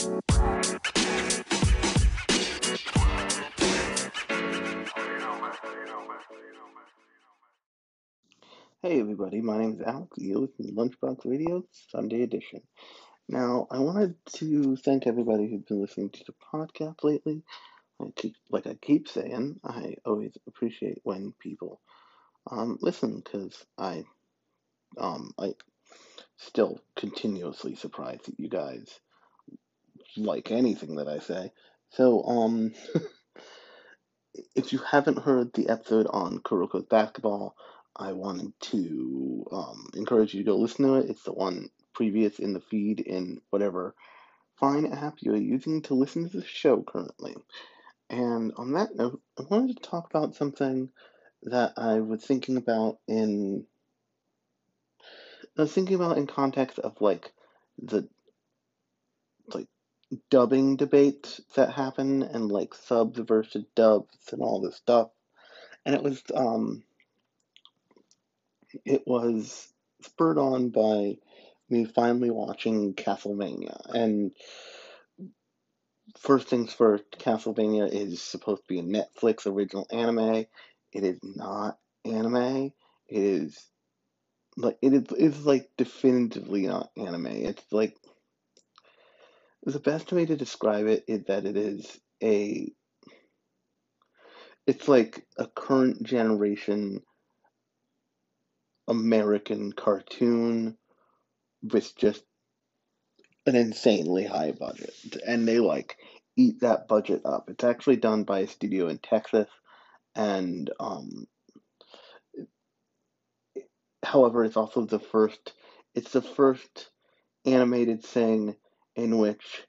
Hey everybody, my name is Alex. You're listening to Lunchbox Radio Sunday Edition. Now, I wanted to thank everybody who's been listening to the podcast lately. I keep, like I keep saying, I always appreciate when people um, listen because I um I still continuously surprised that you guys like anything that I say. So um, if you haven't heard the episode on Kuroko's basketball, I wanted to um, encourage you to go listen to it. It's the one previous in the feed in whatever fine app you're using to listen to the show currently. And on that note, I wanted to talk about something that I was thinking about in I was thinking about in context of like the dubbing debates that happen and like subs versus dubs and all this stuff. And it was um it was spurred on by me finally watching Castlevania. And first things first, Castlevania is supposed to be a Netflix original anime. It is not anime. It is like it is it's like definitively not anime. It's like the best way to describe it is that it is a it's like a current generation American cartoon with just an insanely high budget. And they like eat that budget up. It's actually done by a studio in Texas and um however it's also the first it's the first animated thing in which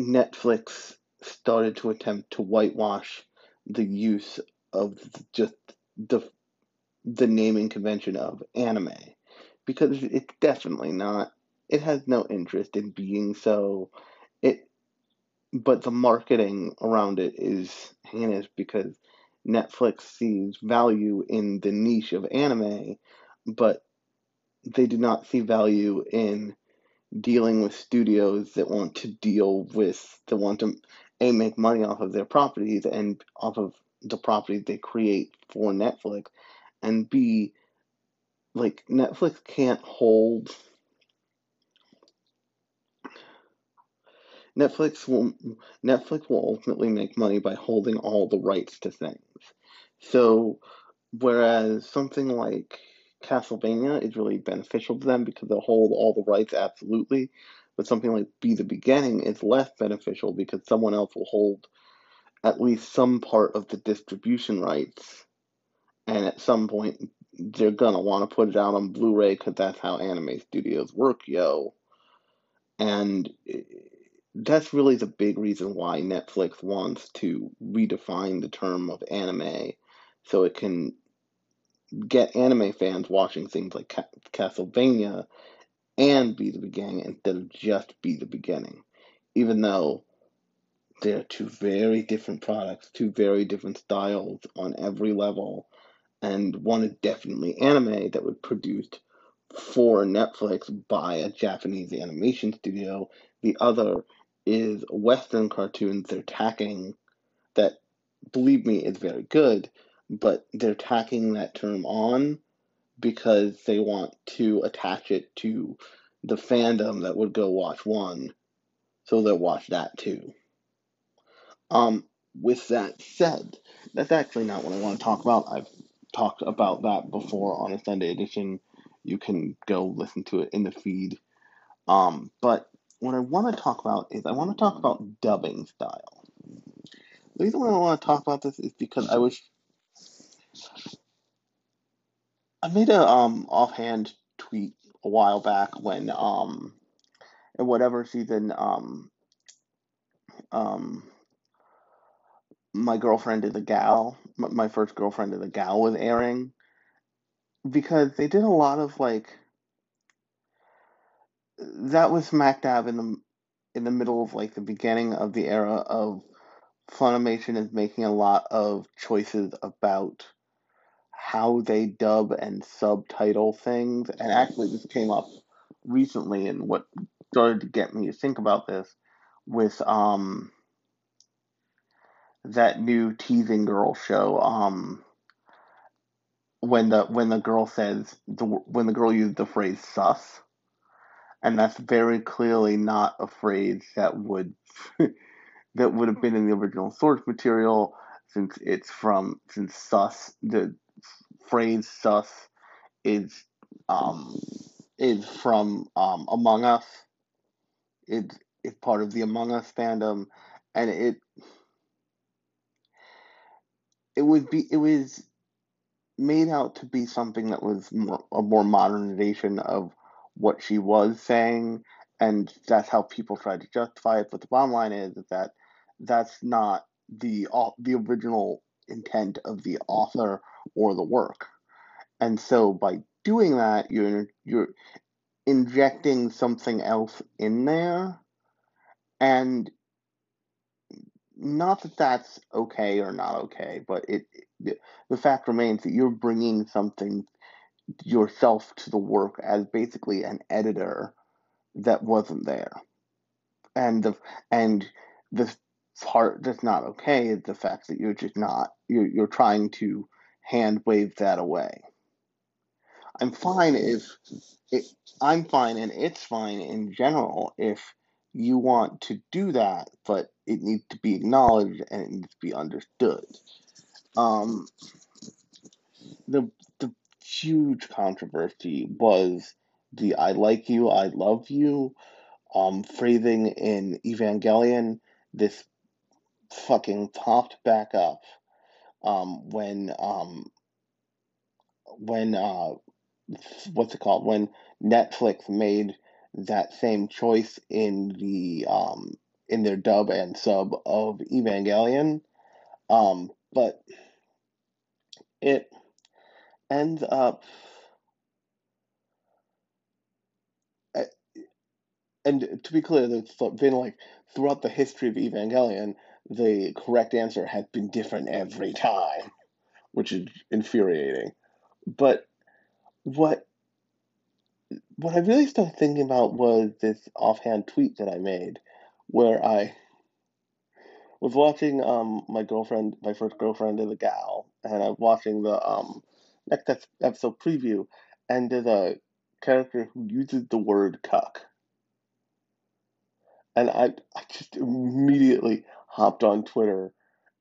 Netflix started to attempt to whitewash the use of just the the naming convention of anime. Because it's definitely not it has no interest in being so. It but the marketing around it is heinous because Netflix sees value in the niche of anime but they do not see value in dealing with studios that want to deal with that want to a make money off of their properties and off of the properties they create for Netflix and b like Netflix can't hold Netflix will Netflix will ultimately make money by holding all the rights to things. So whereas something like Castlevania is really beneficial to them because they'll hold all the rights absolutely, but something like B the Beginning is less beneficial because someone else will hold at least some part of the distribution rights, and at some point they're gonna want to put it out on Blu-ray because that's how anime studios work, yo. And eh, that's really the big reason why Netflix wants to redefine the term of anime so it can get anime fans watching things like Castlevania and B the Beginning instead of just B the Beginning. Even though they're two very different products, two very different styles on every level, and one is definitely anime that was produced for Netflix by a Japanese animation studio. The other is Western cartoons they're tacking that, believe me, is very good, but they're tacking that term on because they want to attach it to the fandom that would go watch one, so they'll watch that too. Um, with that said, that's actually not what I want to talk about. I've talked about that before on a Sunday edition. You can go listen to it in the feed. Um, but what I want to talk about is I want to talk about dubbing style. The reason why I want to talk about this is because I was I made a um offhand tweet a while back when um in whatever season um um my girlfriend is a gal my first girlfriend is a gal was airing because they did a lot of like that was smack dab in the in the middle of like the beginning of the era of Funimation is making a lot of choices about how they dub and subtitle things. And actually, this came up recently, and what started to get me to think about this with um that new teasing girl show um when the when the girl says the when the girl used the phrase sus and that's very clearly not a phrase that would that would have been in the original source material since it's from since sus the phrase sus is um is from um Among Us. It is part of the Among Us fandom, and it it would be it was made out to be something that was more, a more modernization of what she was saying, and that's how people tried to justify it. But the bottom line is, that that's not the the original intent of the author or the work. And so by doing that, you're you're injecting something else in there, and not that that's okay or not okay, but it, the fact remains that you're bringing something yourself to the work as basically an editor that wasn't there, and the and the part that's not okay is the fact that you're just not you're you're trying to hand wave that away. I'm fine if it, I'm fine and it's fine in general if you want to do that, but it needs to be acknowledged and it needs to be understood. Um, the the huge controversy was the "I like you, I love you" um, phrasing in Evangelion. This fucking popped back up um, when um, when uh, what's it called? When Netflix made that same choice in the um, in their dub and sub of Evangelion, um, but it ends up and to be clear, there's been like throughout the history of Evangelion, the correct answer has been different every time, which is infuriating. But what what I really started thinking about was this offhand tweet that I made, where I was watching um my girlfriend, my first girlfriend is a gal, and I'm watching the um next episode preview, and there's a character who uses the word cuck and I, I just immediately hopped on Twitter,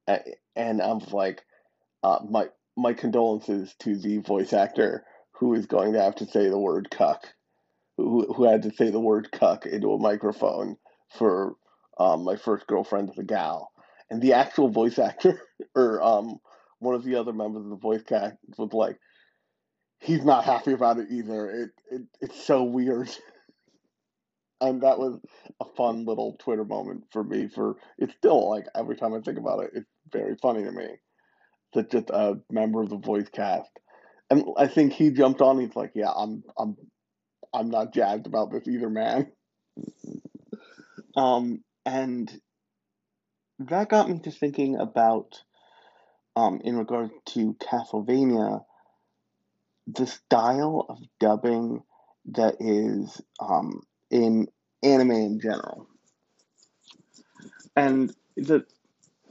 and I'm like, uh, my my condolences to the voice actor who is going to have to say the word cuck, who who had to say the word cuck into a microphone for um, my first girlfriend as a gal, and the actual voice actor or um, one of the other members of the voice cast was like, he's not happy about it either. It, it it's so weird. and that was a fun little Twitter moment for me. For it's still like every time I think about it, it's very funny to me that just a member of the voice cast, and I think he jumped on. He's like, "Yeah, I'm, I'm, I'm not jazzed about this either, man." um, and that got me to thinking about, um, in regard to Castlevania, the style of dubbing that is um in anime in general. And the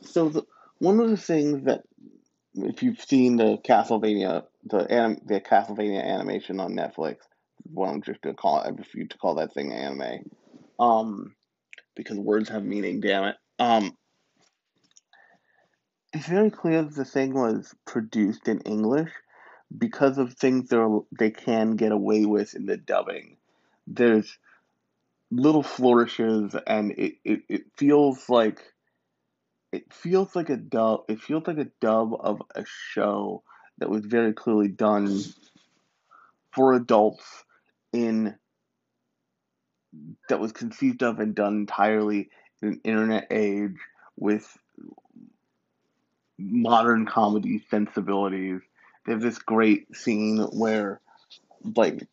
so the one of the things that if you've seen the Castlevania the anim, the Castlevania animation on Netflix, well I'm just gonna call it I refuse to call that thing anime. Um because words have meaning, damn it. Um it's very clear that the thing was produced in English because of things they they can get away with in the dubbing. There's little flourishes and it, it, it feels like it feels like a dub it feels like a dub of a show that was very clearly done for adults in that was conceived of and done entirely in an internet age with modern comedy sensibilities. There's this great scene where like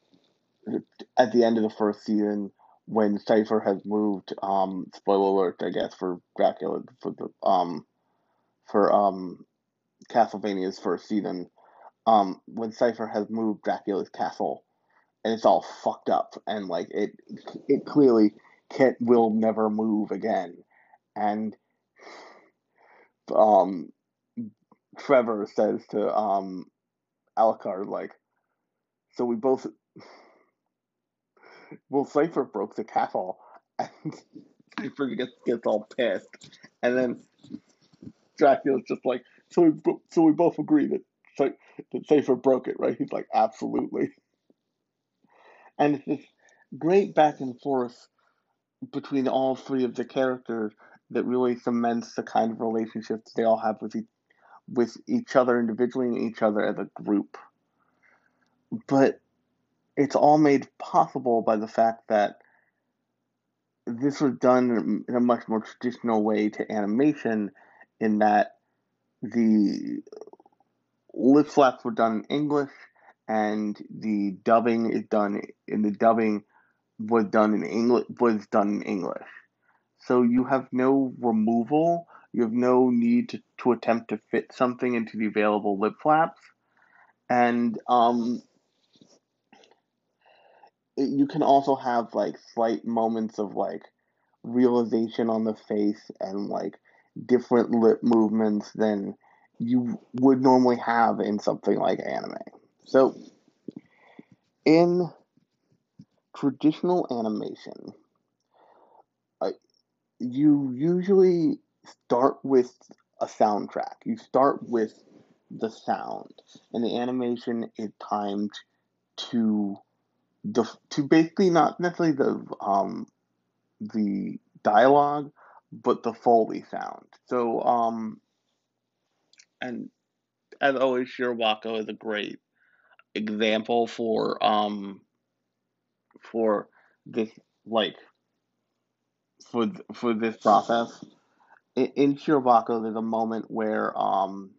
at the end of the first season when Sypha has moved, um, spoiler alert, I guess, for Dracula, for the, um, for, um, Castlevania's first season, um, when Sypha has moved Dracula's castle, and it's all fucked up, and, like, it, it clearly can't will never move again, and um, Trevor says to um, Alucard like, so we both. Well, Sypha broke the castle, and Sypha gets gets all pissed, and then Dracula's just like, so we so we both agree that that Sypha broke it, right? He's like, absolutely. And it's this great back and forth between all three of the characters that really cements the kind of relationships they all have with each, with each other individually and each other as a group. But it's all made possible by the fact that this was done in a much more traditional way to animation, in that the lip flaps were done in English and the dubbing is done in the dubbing was done in English was done in English. So you have no removal, you have no need to, to attempt to fit something into the available lip flaps. And um, it, you can also have like slight moments of like realization on the face and like different lip movements than you would normally have in something like anime. So, in traditional animation, uh, you usually start with a soundtrack. You start with the sound, and the animation is timed to to basically not necessarily the um the dialogue, but the foley sound. So um, and as always, Shirobako is a great example for um for this like for for this process. In, in Shirobako, there's a moment where um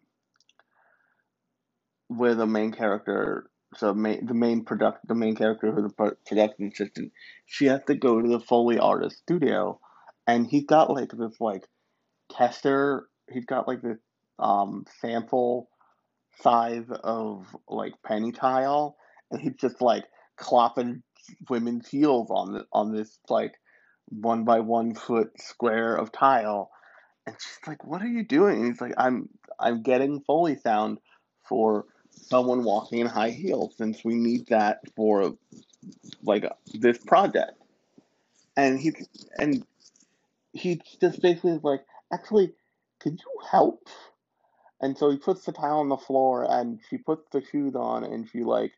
where the main character so main, the main product the main character who's the production assistant she has to go to the foley artist studio and he's got like this like tester he's got like this um sample size of like penny tile, and he's just like clopping women's heels on the, on this like one by one foot square of tile, and she's like, "What are you doing?" And he's like, "I'm I'm getting foley sound for someone walking in high heels since we need that for like this project." And he and he just basically like, "Actually, could you help?" And so he puts the tile on the floor and she puts the shoes on and she like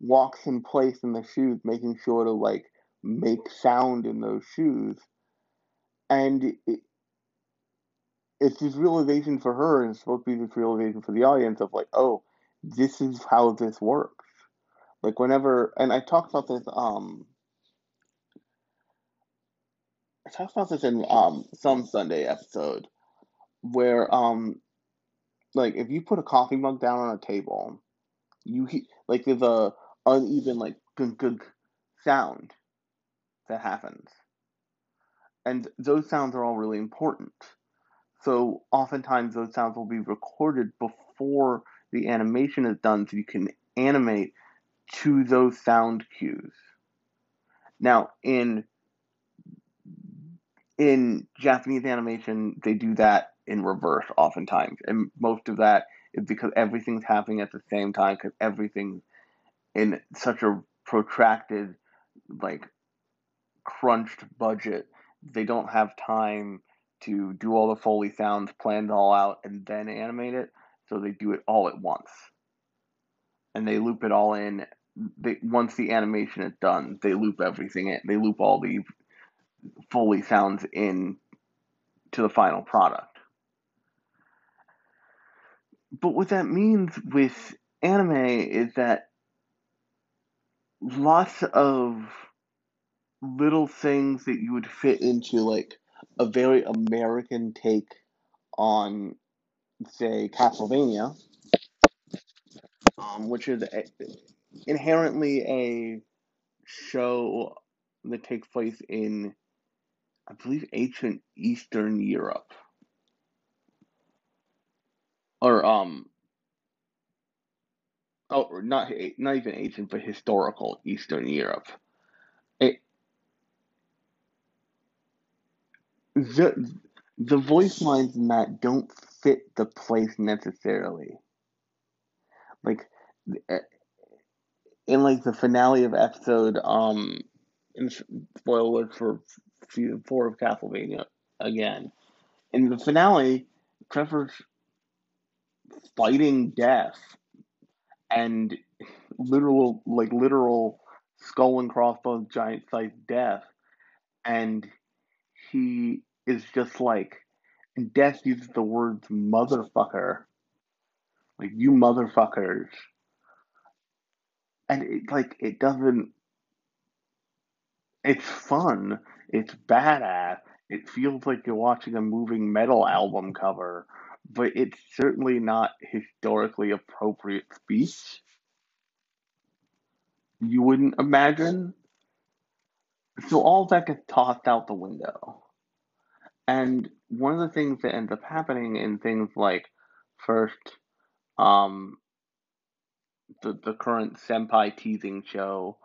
walks in place in the shoes, making sure to like make sound in those shoes. And it, it's this realization for her, and it's supposed to be this realization for the audience of like, oh, this is how this works. Like whenever, and I talked about this. Um, I talked about this in um some Sunday episode where um like if you put a coffee mug down on a table, you hear like there's a uneven like gunk gunk sound that happens, and those sounds are all really important. So oftentimes those sounds will be recorded before the animation is done, so you can animate to those sound cues. Now in in Japanese animation, they do that in reverse oftentimes. And most of that is because everything's happening at the same time because everything's in such a protracted, like, crunched budget. They don't have time to do all the Foley sounds, plan it all out, and then animate it. So they do it all at once. And they loop it all in. They, once the animation is done, they loop everything in. They loop all the Foley sounds in to the final product. But what that means with anime is that lots of little things that you would fit into like a very American take on, say, Castlevania, um, which is a, inherently a show that takes place in, I believe, ancient Eastern Europe or um oh not not even ancient but historical Eastern Europe. It the the voice lines in that don't fit the place necessarily. Like eh, in like the finale of episode um in spoiler for season four of Castlevania again. In the finale, Trevor's fighting death and literal like literal skull and crossbones giant sized death and he is just like and death uses the words motherfucker. Like you motherfuckers. And it like it doesn't it's fun. It's badass. It feels like you're watching a moving metal album cover but it's certainly not historically appropriate speech. You wouldn't imagine. So all that gets tossed out the window and one of the things that ends up happening in things like first um the the current senpai teasing show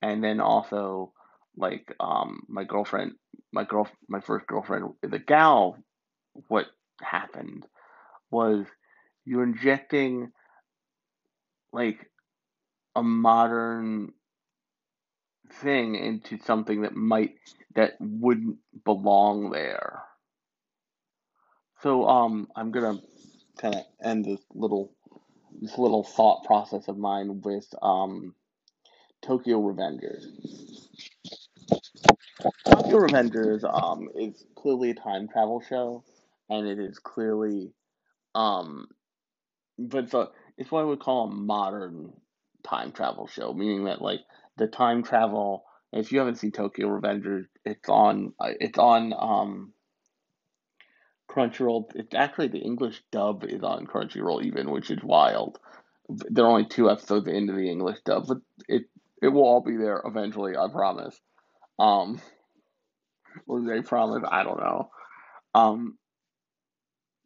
and then also like um my girlfriend my girl my first girlfriend the gal what happened was you're injecting like a modern thing into something that might that wouldn't belong there so um i'm gonna kind of end this little this little thought process of mine with um Tokyo Revengers. Tokyo Revengers um is clearly a time travel show, and it is clearly um, but it's a it's what I would call a modern time travel show, meaning that like the time travel. If you haven't seen Tokyo Revengers, it's on it's on um Crunchyroll. It's actually the English dub is on Crunchyroll even, which is wild. There are only two episodes into the English dub, but it it will all be there eventually. I promise. Um, or they promise. I don't know. Um,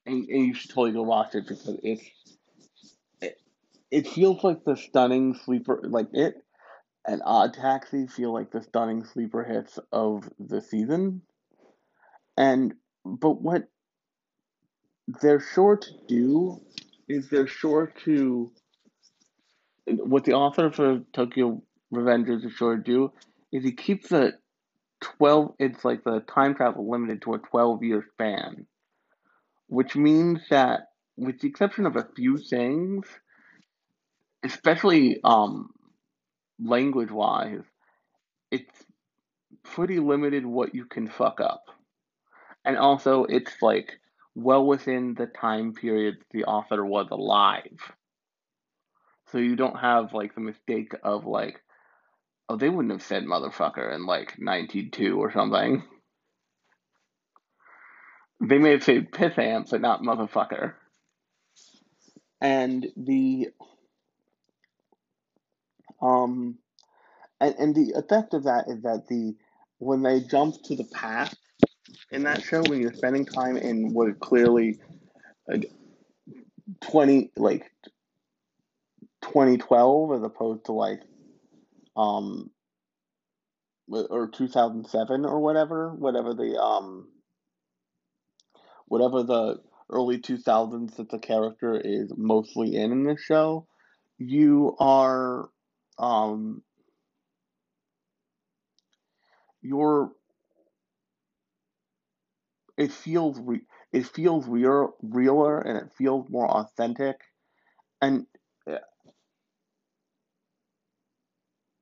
and, and you should totally go watch it because it's it, it feels like the stunning sleeper like it and Odd Taxi feel like the stunning sleeper hits of the season. And but what they're sure to do is they're sure to what the author for Tokyo Revengers is sure to do is he keeps the twelve it's like the time travel limited to a twelve year span. Which means that with the exception of a few things, especially um language wise, it's pretty limited what you can fuck up. And also it's like well within the time period the author was alive. So you don't have like the mistake of like, oh, they wouldn't have said motherfucker in like 92 or something. They may have said pissant, but not motherfucker. And the um and, and the effect of that is that the when they jump to the past in that show, when you're spending time in what clearly like, 20 like 2012 as opposed to like um or 2007 or whatever whatever the um whatever the early 2000s that the character is mostly in in this show you are um you're it feels re- it feels real realer and it feels more authentic. And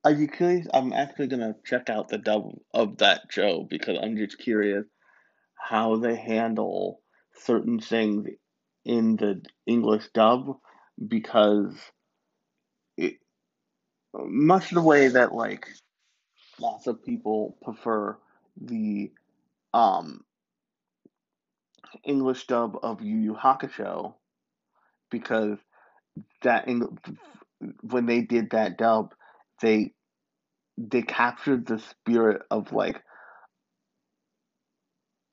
are you curious i'm actually gonna check out the dub of that show because i'm just curious how they handle certain things in the english dub because much the way that like lots of people prefer the um English dub of Yu Yu Hakusho because that Eng- when they did that dub, they they captured the spirit of like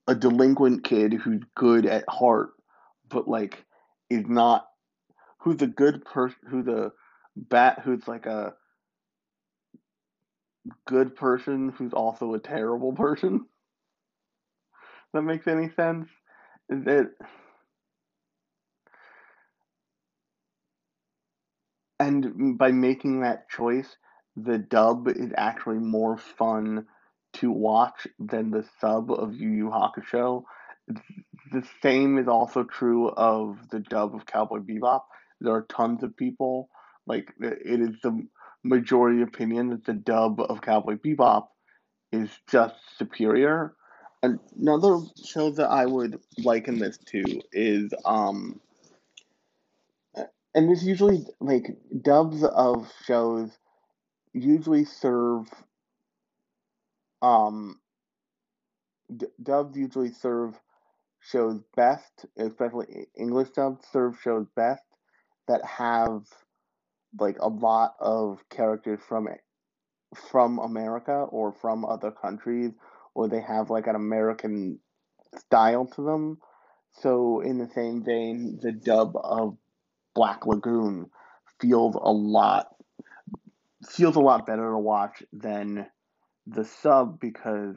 a delinquent kid who's good at heart, but like is not who's a good person, who's a bat, who's like a good person who's also a terrible person. that makes any sense. That and by making that choice, the dub is actually more fun to watch than the sub of Yu Yu Hakusho. The same is also true of the dub of Cowboy Bebop. There are tons of people like it is the majority opinion that the dub of Cowboy Bebop is just superior. Another show that I would liken this to is um and this usually like dubs of shows usually serve um d- dubs usually serve shows best especially english dubs serve shows best that have like a lot of characters from from america or from other countries or they have like an american style to them. So in the same vein the dub of black lagoon feels a lot feels a lot better to watch than the sub because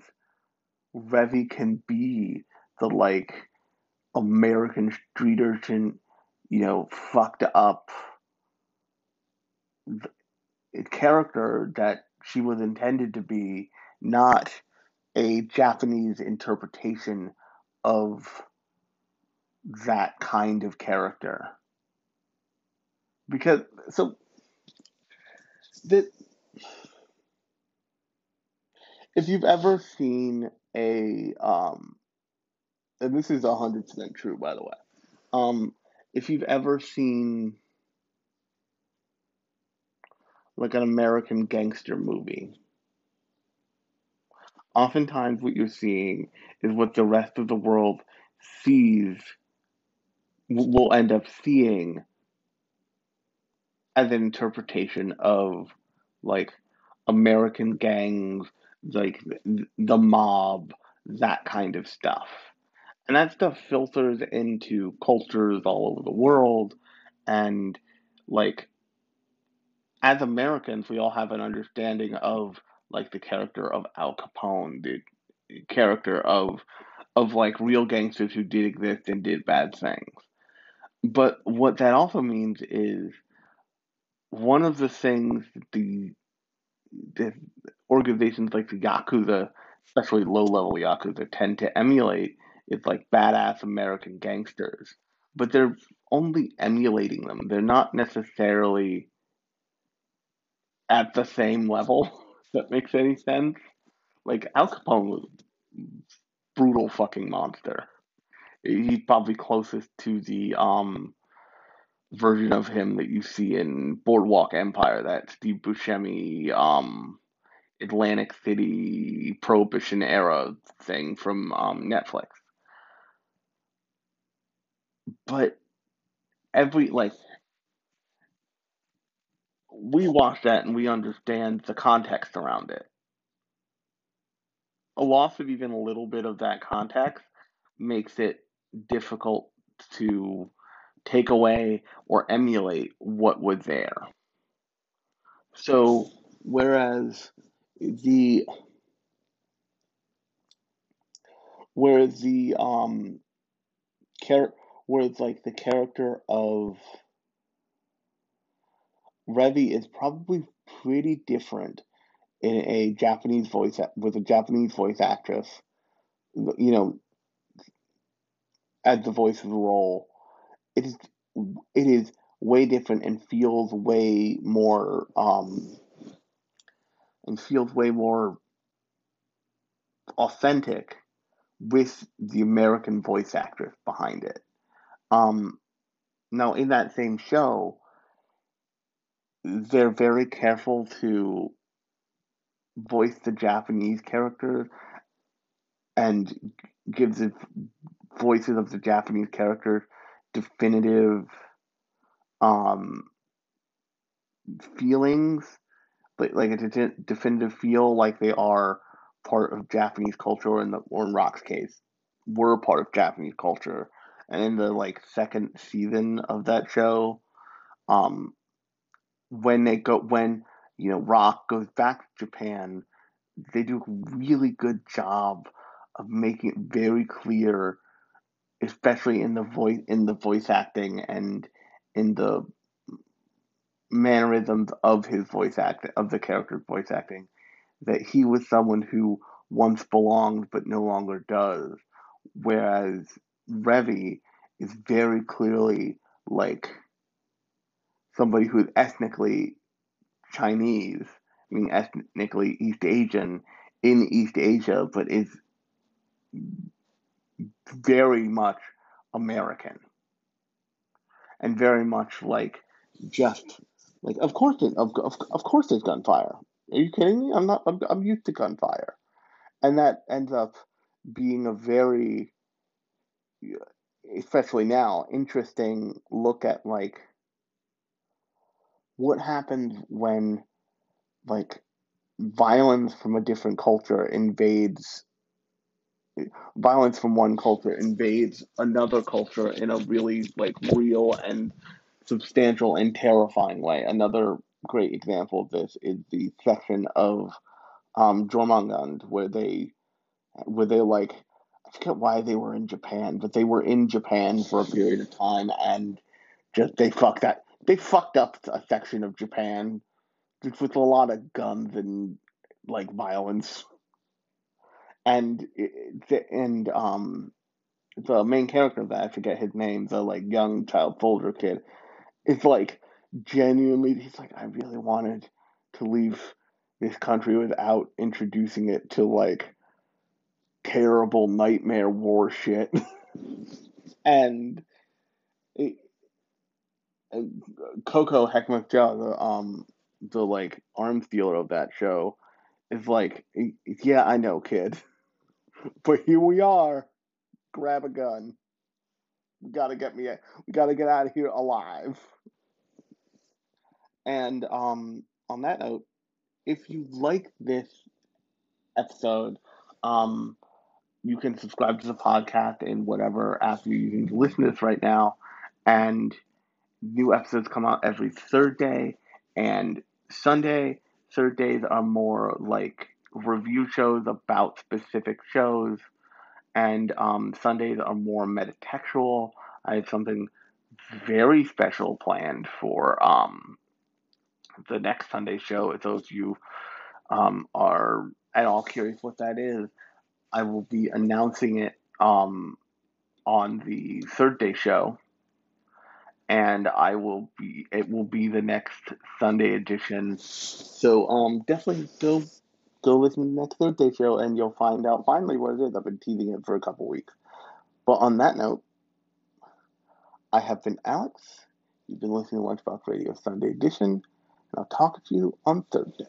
Revy can be the like American street urchin, you know, fucked up character that she was intended to be, not a Japanese interpretation of that kind of character. Because so if you've ever seen a um and this is a hundred percent true by the way um if you've ever seen like an american gangster movie oftentimes what you're seeing is what the rest of the world sees will end up seeing as an interpretation of like American gangs, like the mob, that kind of stuff. And that stuff filters into cultures all over the world. And like, as Americans, we all have an understanding of like the character of Al Capone, the character of of like real gangsters who did exist and did bad things. But what that also means is one of the things the the organizations like the Yakuza, especially low level Yakuza, tend to emulate is like badass American gangsters. But they're only emulating them. They're not necessarily at the same level. If that makes any sense. Like Al Capone was a brutal fucking monster. He's probably closest to the um version of him that you see in Boardwalk Empire, that Steve Buscemi, um, Atlantic City Prohibition era thing from um, Netflix. But every like we watch that and we understand the context around it. A loss of even a little bit of that context makes it difficult to take away or emulate what was there. So, whereas the whereas the um char- whereas like the character of Revy is probably pretty different in a Japanese voice with a Japanese voice actress, you know, as the voice of the role it is it is way different and feels way more um and feels way more authentic with the American voice actress behind it. Um now in that same show they're very careful to voice the Japanese characters and give the voices of the Japanese characters definitive um, feelings, like like a de- definitive feel, like they are part of Japanese culture, in the in Rock's case, were part of Japanese culture. And in the like second season of that show, um, when they go when you know Rock goes back to Japan, they do a really good job of making it very clear, especially in the voice in the voice acting and in the mannerisms of his voice act of the character's voice acting, that he was someone who once belonged but no longer does, whereas Revy is very clearly like somebody who is ethnically Chinese, I mean ethnically East Asian in East Asia, but is very much American and very much like just like of course it, of, of, of course there's gunfire. Are you kidding me? I'm not. I'm, I'm used to gunfire, and that ends up being a very, especially now, interesting look at like what happens when like violence from a different culture invades violence from one culture invades another culture in a really like real and substantial and terrifying way. Another great example of this is the section of um, Jormungand where they where they like I forget why they were in Japan, but they were in Japan for a period of time and just they fucked that they fucked up a section of Japan just with a lot of guns and like violence. And and um the main character of that, I forget his name, the like young child soldier kid, is like genuinely he's like, I really wanted to leave this country without introducing it to like terrible nightmare war shit. and Coco Hekmatyar, the um the like arms dealer of that show, is like, yeah, I know, kid, but here we are. Grab a gun. We gotta get me. We gotta get out of here alive. And um, on that note, if you like this episode, um, you can subscribe to the podcast in whatever app you're using to listen to this right now. And new episodes come out every Thursday and Sunday. Thursdays are more like review shows about specific shows, and um, Sundays are more metatextual. I have something very special planned for um, the next Sunday show. If those of you um, are at all curious what that is, I will be announcing it um, on the third day show, and I will be. It will be the next Sunday edition. So um, definitely go go listen to next third day show, and you'll find out finally what it is. I've been teasing it for a couple weeks. But on that note, I have been Alex. You've been listening to Lunchbox Radio Sunday Edition. And I'll talk to you on Thursday.